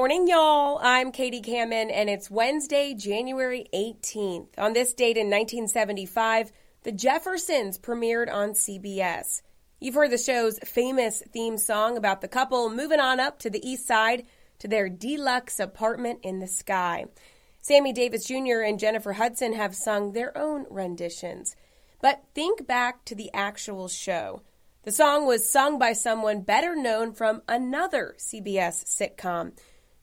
morning, y'all. I'm Katie Kamin, and it's Wednesday, January 18th. On this date in 1975, The Jeffersons premiered on CBS. You've heard the show's famous theme song about the couple moving on up to the east side to their deluxe apartment in the sky. Sammy Davis Jr. and Jennifer Hudson have sung their own renditions. But think back to the actual show. The song was sung by someone better known from another CBS sitcom.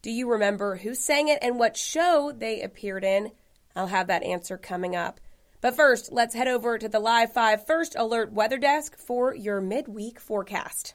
Do you remember who sang it and what show they appeared in? I'll have that answer coming up. But first, let's head over to the Live 5 First Alert Weather Desk for your midweek forecast.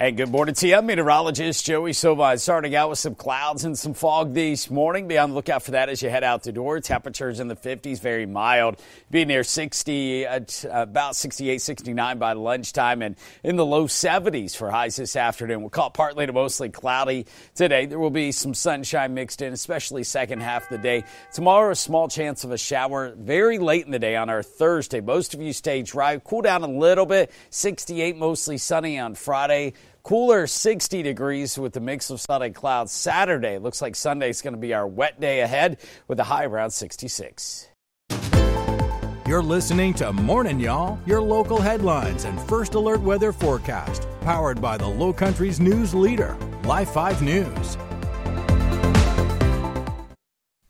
Hey, good morning to you. Meteorologist Joey Silva starting out with some clouds and some fog this morning. Be on the lookout for that as you head out the door. Temperatures in the 50s, very mild. Be near 60, uh, about 68, 69 by lunchtime, and in the low 70s for highs this afternoon. We'll call it partly to mostly cloudy today. There will be some sunshine mixed in, especially second half of the day. Tomorrow, a small chance of a shower very late in the day on our Thursday. Most of you stay dry. Cool down a little bit. 68, mostly sunny on Friday. Cooler 60 degrees with a mix of sun and clouds Saturday. Looks like Sunday is going to be our wet day ahead with a high around 66. You're listening to Morning Y'all, your local headlines and first alert weather forecast, powered by the Low Country's news leader, Live 5 News.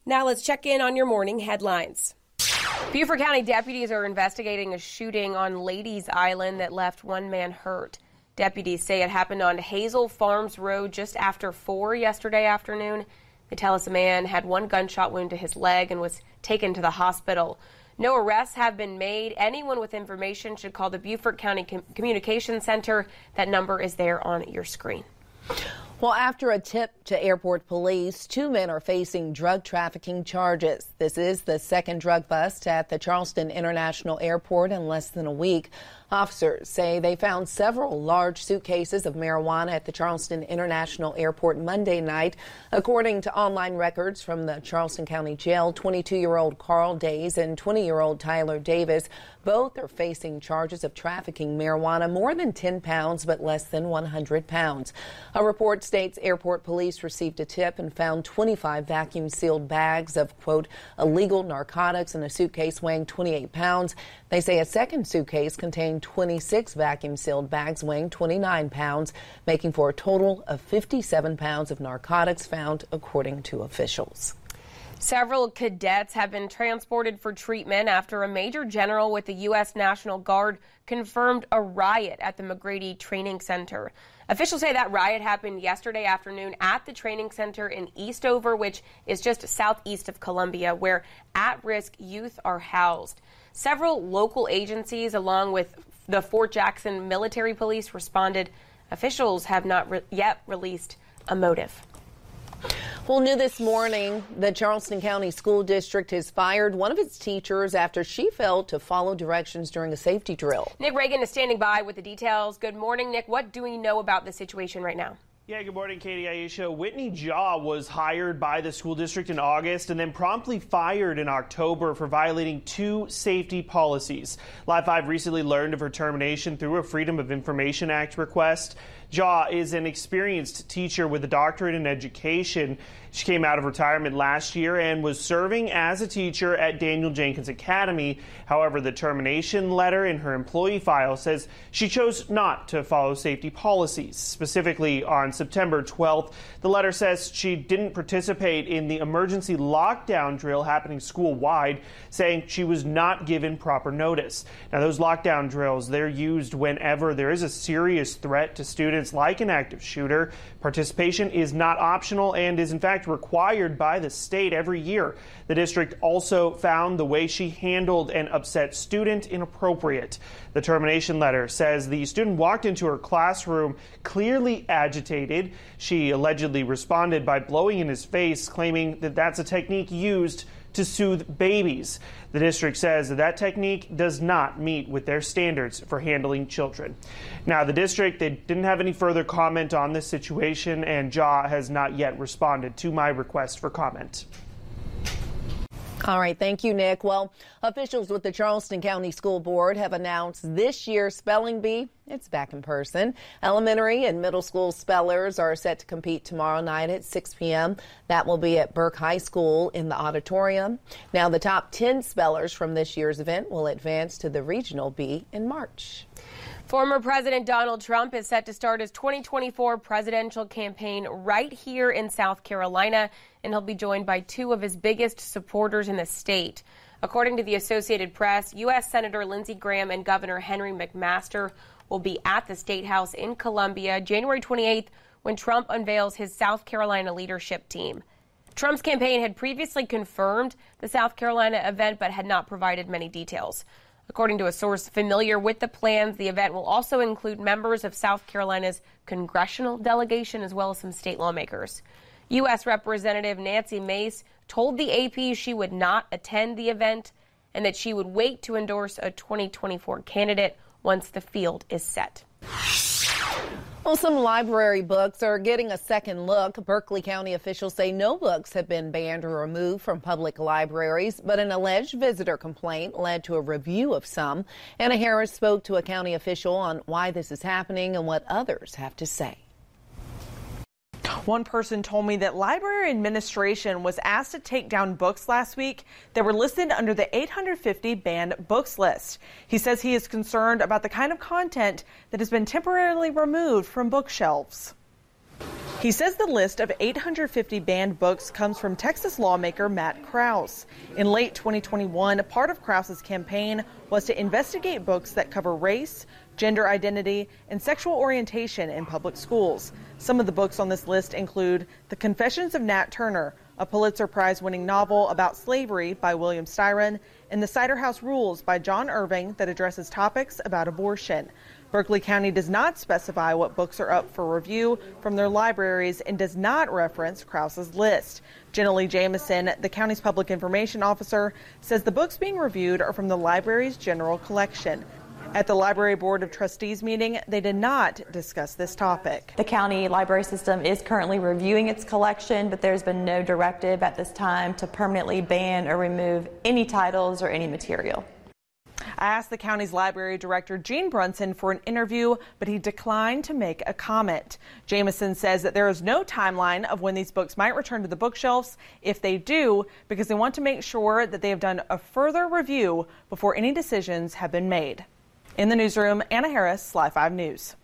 Now let's check in on your morning headlines. Beaufort County deputies are investigating a shooting on Lady's Island that left one man hurt. Deputies say it happened on Hazel Farms Road just after 4 yesterday afternoon. They tell us a man had one gunshot wound to his leg and was taken to the hospital. No arrests have been made. Anyone with information should call the Beaufort County Com- Communication Center. That number is there on your screen. Well, after a tip to airport police, two men are facing drug trafficking charges. This is the second drug bust at the Charleston International Airport in less than a week. Officers say they found several large suitcases of marijuana at the Charleston International Airport Monday night. According to online records from the Charleston County Jail, 22 year old Carl Days and 20 year old Tyler Davis both are facing charges of trafficking marijuana more than 10 pounds but less than 100 pounds. A report states airport police received a tip and found 25 vacuum sealed bags of, quote, illegal narcotics in a suitcase weighing 28 pounds. They say a second suitcase contained 26 vacuum sealed bags weighing 29 pounds, making for a total of 57 pounds of narcotics found, according to officials. Several cadets have been transported for treatment after a major general with the U.S. National Guard confirmed a riot at the McCrady Training Center. Officials say that riot happened yesterday afternoon at the training center in Eastover, which is just southeast of Columbia, where at risk youth are housed. Several local agencies, along with the Fort Jackson Military Police, responded. Officials have not re- yet released a motive. Well, new this morning, the Charleston County School District has fired one of its teachers after she failed to follow directions during a safety drill. Nick Reagan is standing by with the details. Good morning, Nick. What do we know about the situation right now? Yeah, good morning, Katie Aisha. Whitney Jaw was hired by the school district in August and then promptly fired in October for violating two safety policies. Live 5 recently learned of her termination through a Freedom of Information Act request. Jaw is an experienced teacher with a doctorate in education. She came out of retirement last year and was serving as a teacher at Daniel Jenkins Academy. However, the termination letter in her employee file says she chose not to follow safety policies. Specifically, on September 12th, the letter says she didn't participate in the emergency lockdown drill happening school wide, saying she was not given proper notice. Now, those lockdown drills, they're used whenever there is a serious threat to students like an active shooter. Participation is not optional and is in fact required by the state every year. The district also found the way she handled an upset student inappropriate. The termination letter says the student walked into her classroom clearly agitated. She allegedly responded by blowing in his face, claiming that that's a technique used to soothe babies. The district says that that technique does not meet with their standards for handling children. Now, the district they didn't have any further comment on this situation, and Jaw has not yet responded to my request for comment. All right, thank you, Nick. Well, officials with the Charleston County School Board have announced this year's spelling bee. It's back in person. Elementary and middle school spellers are set to compete tomorrow night at 6 p.m. That will be at Burke High School in the auditorium. Now, the top 10 spellers from this year's event will advance to the regional bee in March. Former President Donald Trump is set to start his 2024 presidential campaign right here in South Carolina, and he'll be joined by two of his biggest supporters in the state. According to the Associated Press, U.S. Senator Lindsey Graham and Governor Henry McMaster will be at the State House in Columbia January 28th when Trump unveils his South Carolina leadership team. Trump's campaign had previously confirmed the South Carolina event but had not provided many details. According to a source familiar with the plans, the event will also include members of South Carolina's congressional delegation as well as some state lawmakers. U.S. Representative Nancy Mace told the AP she would not attend the event and that she would wait to endorse a 2024 candidate once the field is set. Well, some library books are getting a second look. Berkeley County officials say no books have been banned or removed from public libraries, but an alleged visitor complaint led to a review of some. Anna Harris spoke to a county official on why this is happening and what others have to say. One person told me that library administration was asked to take down books last week that were listed under the 850 banned books list. He says he is concerned about the kind of content that has been temporarily removed from bookshelves. He says the list of 850 banned books comes from Texas lawmaker Matt Krause. In late 2021, part of Krause's campaign was to investigate books that cover race, gender identity, and sexual orientation in public schools. Some of the books on this list include The Confessions of Nat Turner, a Pulitzer Prize winning novel about slavery by William Styron, and The Cider House Rules by John Irving that addresses topics about abortion. Berkeley County does not specify what books are up for review from their libraries and does not reference Krause's list. Jenna Lee Jamison, the county's public information officer, says the books being reviewed are from the library's general collection. At the Library Board of Trustees meeting, they did not discuss this topic. The county library system is currently reviewing its collection, but there's been no directive at this time to permanently ban or remove any titles or any material. I asked the county's library director, Gene Brunson, for an interview, but he declined to make a comment. Jamison says that there is no timeline of when these books might return to the bookshelves if they do, because they want to make sure that they have done a further review before any decisions have been made. In the newsroom, Anna Harris, Live 5 News.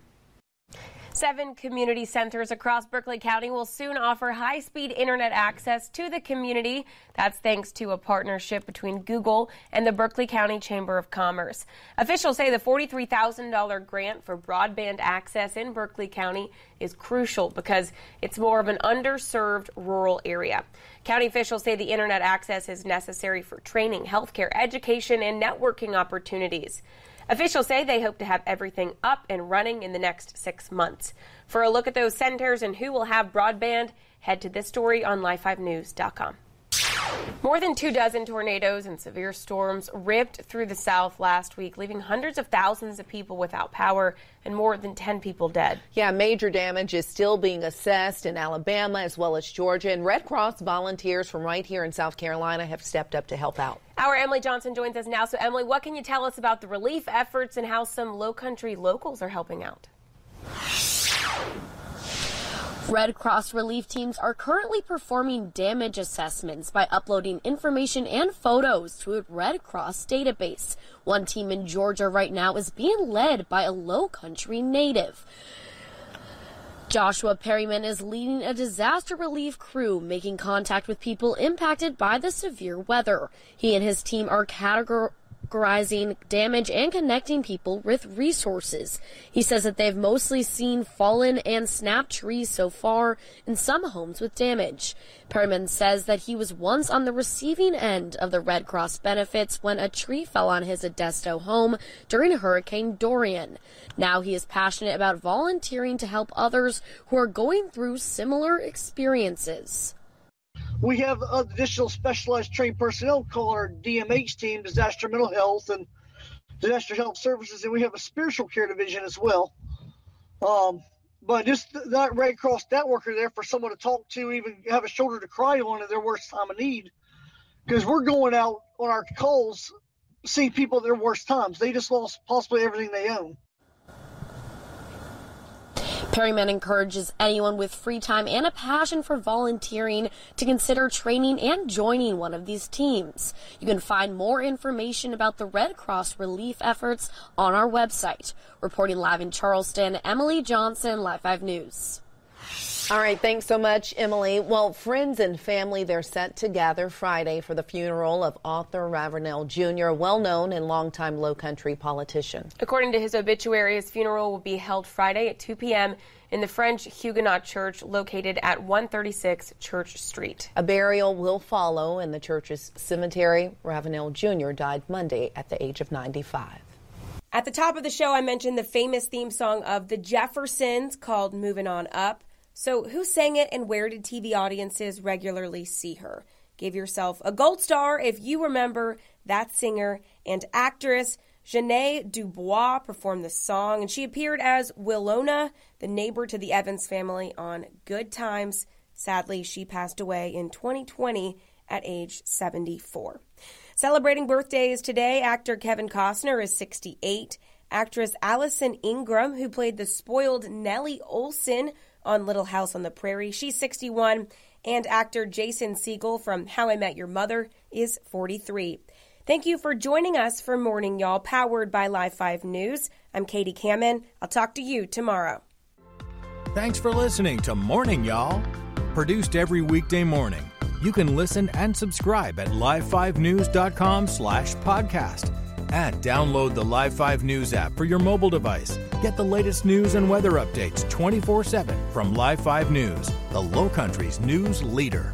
Seven community centers across Berkeley County will soon offer high speed internet access to the community. That's thanks to a partnership between Google and the Berkeley County Chamber of Commerce. Officials say the $43,000 grant for broadband access in Berkeley County is crucial because it's more of an underserved rural area. County officials say the internet access is necessary for training, healthcare, education, and networking opportunities. Officials say they hope to have everything up and running in the next six months. For a look at those centers and who will have broadband, head to this story on live5news.com. More than two dozen tornadoes and severe storms ripped through the South last week, leaving hundreds of thousands of people without power and more than 10 people dead. Yeah, major damage is still being assessed in Alabama as well as Georgia, and Red Cross volunteers from right here in South Carolina have stepped up to help out. Our Emily Johnson joins us now. So, Emily, what can you tell us about the relief efforts and how some low country locals are helping out? Red Cross relief teams are currently performing damage assessments by uploading information and photos to a Red Cross database. One team in Georgia right now is being led by a low country native. Joshua Perryman is leading a disaster relief crew making contact with people impacted by the severe weather. He and his team are categor- categorizing damage and connecting people with resources. He says that they've mostly seen fallen and snapped trees so far in some homes with damage. Perryman says that he was once on the receiving end of the Red Cross benefits when a tree fell on his Edisto home during Hurricane Dorian. Now he is passionate about volunteering to help others who are going through similar experiences. We have additional specialized trained personnel called our DMH team, Disaster Mental Health and Disaster Health Services, and we have a spiritual care division as well. Um, but just that Red Cross networker there for someone to talk to, even have a shoulder to cry on at their worst time of need, because we're going out on our calls, seeing people at their worst times. They just lost possibly everything they own. Perryman encourages anyone with free time and a passion for volunteering to consider training and joining one of these teams. You can find more information about the Red Cross relief efforts on our website. Reporting live in Charleston, Emily Johnson, Live 5 News. All right, thanks so much, Emily. Well, friends and family, they're set to gather Friday for the funeral of Arthur Ravenel Jr., a well known and longtime low country politician. According to his obituary, his funeral will be held Friday at 2 p.m. in the French Huguenot Church located at 136 Church Street. A burial will follow in the church's cemetery. Ravenel Jr. died Monday at the age of 95. At the top of the show, I mentioned the famous theme song of the Jeffersons called Moving On Up. So, who sang it and where did TV audiences regularly see her? Give yourself a gold star if you remember that singer and actress. Ja'Net DuBois performed the song, and she appeared as Willona, the neighbor to the Evans family on Good Times. Sadly, she passed away in 2020 at age 74. Celebrating birthdays today, actor Kevin Costner is 68. Actress Alison Arngrim, who played the spoiled Nellie Oleson, on Little House on the Prairie. She's 61. And actor Jason Segel from How I Met Your Mother is 43. Thank you for joining us for Morning Y'all, powered by Live 5 News. I'm Katie Kamin. I'll talk to you tomorrow. Thanks for listening to Morning Y'all, produced every weekday morning. You can listen and subscribe at live5news.com slash podcast and download the Live 5 News app for your mobile device. Get the latest news and weather updates 24 7 from Live 5 News, the Low Country's news leader.